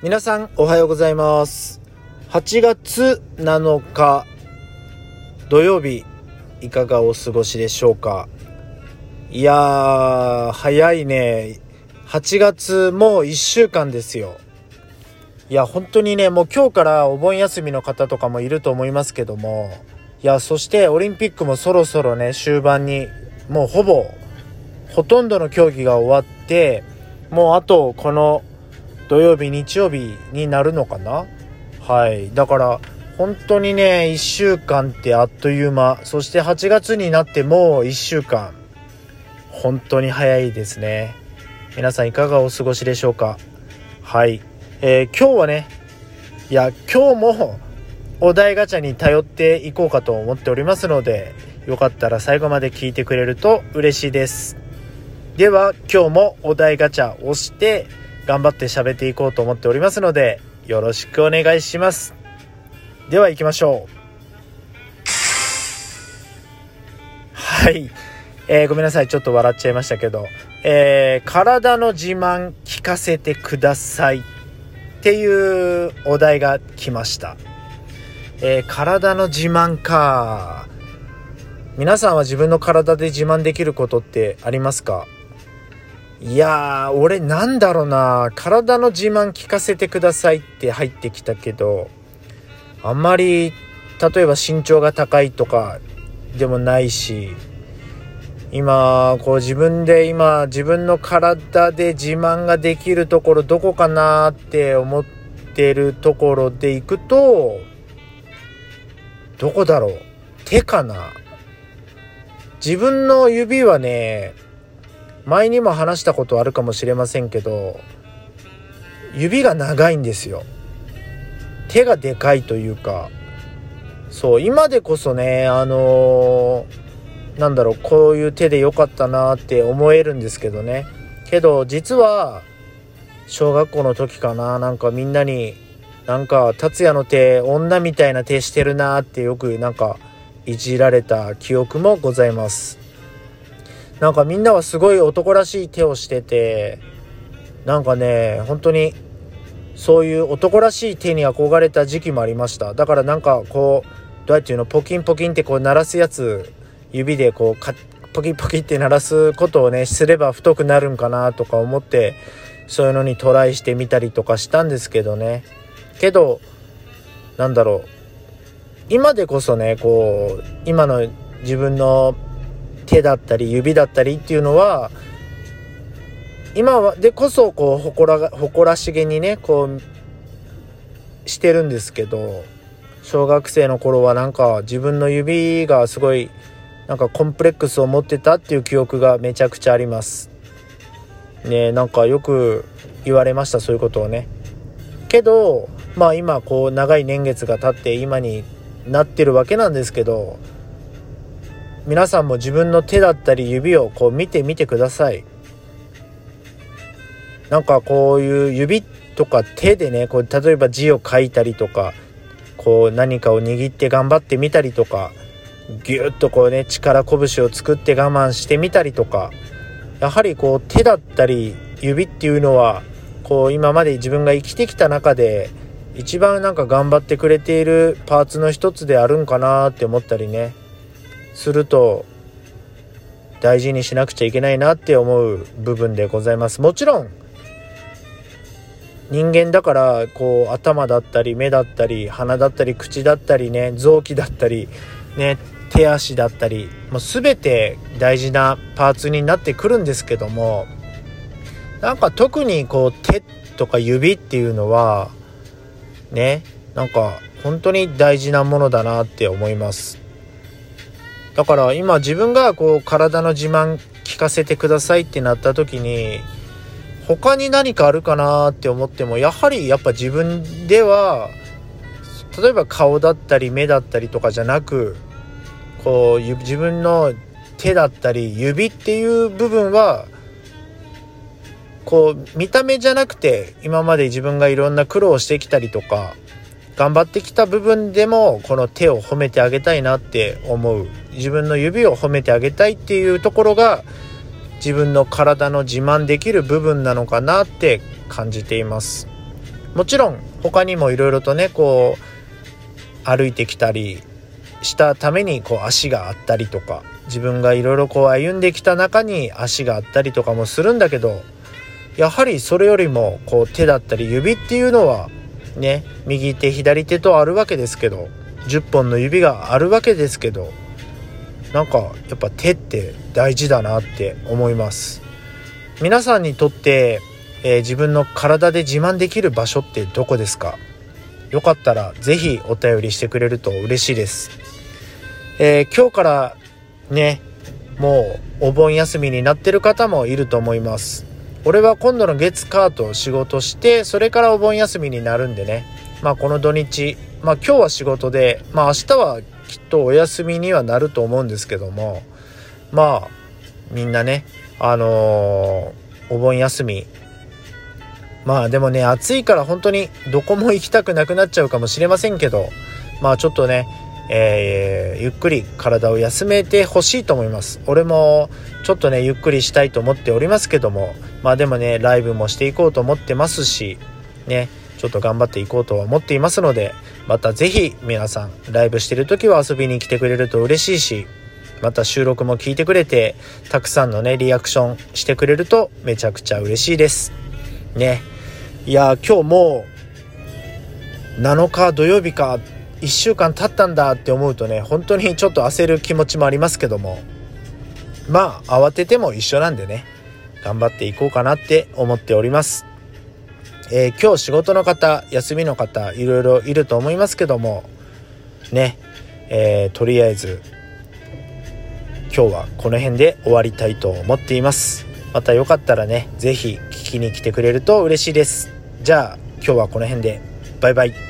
皆さんおはようございます。8月7日土曜日いかがお過ごしでしょうか？いやー早いね。8月もう1週間ですよ。いや本当にねもう今日からお盆休みの方とかもいると思いますけどもいやそしてオリンピックもそろそろね終盤にもうほぼほとんどの競技が終わってもうあとこの土曜日日曜日になるのかな？はい。だから本当にね1週間ってあっという間。そして8月になってもう1週間。本当に早いですね。皆さんいかがお過ごしでしょうか？はい、えー、今日はねいや今日もお題ガチャに頼っていこうかと思っておりますのでよかったら最後まで聞いてくれると嬉しいです。では今日もお題ガチャ押して頑張って喋っていこうと思っておりますので、よろしくお願いします。では行きましょう。はい。えー、ごめんなさい。ちょっと笑っちゃいましたけど、えー、体の自慢聞かせてくださいっていうお題が来ました。えー、体の自慢か。皆さんは自分の体で自慢できることってありますか？いやー、俺なんだろうな、体の自慢聞かせてくださいって入ってきたけど、あんまり、例えば身長が高いとかでもないし、今、こう自分で今、自分の体で自慢ができるところどこかなって思ってるところでいくと、どこだろう。手かな。自分の指はね、前にも話したことあるかもしれませんけど指が長いんですよ。手がでかいというか。そう今でこそねあのー、なんだろうこういう手で良かったなって思えるんですけどね。けど実は小学校の時かななんかみんなになんか達也の手女みたいな手してるなってよくなんかいじられた記憶もございます。なんかみんなはすごい男らしい手をしててなんかね本当にそういう男らしい手に憧れた時期もありました。だからなんかこうどうやっていうの？ポキンポキンってこう鳴らすやつ指でこうポキポキって鳴らすことをねすれば太くなるんかなとか思ってそういうのにトライしてみたりとかしたんですけどね。けどなんだろう。今でこそねこう今の自分の手だったり指だったりっていうのは今はでこそこう誇ら誇らしげにねこうしてるんですけど小学生の頃はなんか自分の指がすごいなんかコンプレックスを持ってたっていう記憶がめちゃくちゃあります。ねなんかよく言われましたそういうことをね。けどまあ今こう長い年月が経って今になってるわけなんですけど皆さんも自分の手だったり指をこう見てみてください。なんかこういう指とか手でねこう例えば字を書いたりとかこう何かを握って頑張ってみたりとかぎゅっとこうね力拳を作って我慢してみたりとかやはりこう手だったり指っていうのはこう今まで自分が生きてきた中で一番なんか頑張ってくれているパーツの一つであるんかなって思ったりね。すると大事にしなくちゃいけないなって思う部分でございます。もちろん人間だからこう頭だったり目だったり鼻だったり口だったりね臓器だったりね手足だったりもう全て大事なパーツになってくるんですけどもなんか特にこう手とか指っていうのはねなんか本当に大事なものだなって思います。だから今自分がこう体の自慢聞かせてくださいってなった時に他に何かあるかなって思ってもやはりやっぱ自分では例えば顔だったり目だったりとかじゃなくこう自分の手だったり指っていう部分はこう見た目じゃなくて今まで自分がいろんな苦労してきたりとか頑張ってきた部分でもこの手を褒めてあげたいなって思う。自分の指を褒めてあげたいっていうところが自分の体の自慢できる部分なのかなって感じています。もちろん他にもいろいろとねこう歩いてきたりしたためにこう足があったりとか自分がいろいろこう歩んできた中に足があったりとかもするんだけどやはりそれよりもこう手だったり指っていうのはね右手左手とあるわけですけど10本の指があるわけですけどなんかやっぱ手って大事だなって思います。皆さんにとって、えー、自分の体で自慢できる場所ってどこですか？よかったら是非お便りしてくれると嬉しいです、えー、今日からねもうお盆休みになってる方もいると思います。俺は今度の月火と仕事してそれからお盆休みになるんでね。まあこの土日まあ今日は仕事でまあ明日はきっとお休みにはなると思うんですけどもまあみんなねあのー、お盆休み。まあでもね暑いから本当にどこも行きたくなくなっちゃうかもしれませんけどまあちょっとねえー、ゆっくり体を休めてほしいと思います。俺もちょっとねゆっくりしたいと思っておりますけどもまあでもねライブもしていこうと思ってますしね。ちょっと頑張っていこうとは思っていますのでまた是非皆さんライブしてる時は遊びに来てくれると嬉しいしまた収録も聞いてくれてたくさんのねリアクションしてくれるとめちゃくちゃ嬉しいです。ね。いや今日もう7日土曜日か1週間経ったんだって思うとね本当にちょっと焦る気持ちもありますけどもまあ慌てても一緒なんでね頑張っていこうかなって思っております、えー、今日仕事の方休みの方いろいろいると思いますけどもね、えー、とりあえず今日はこの辺で終わりたいと思っています。またよかったらね是非聞きに来てくれると嬉しいです。じゃあ今日はこの辺でバイバイ。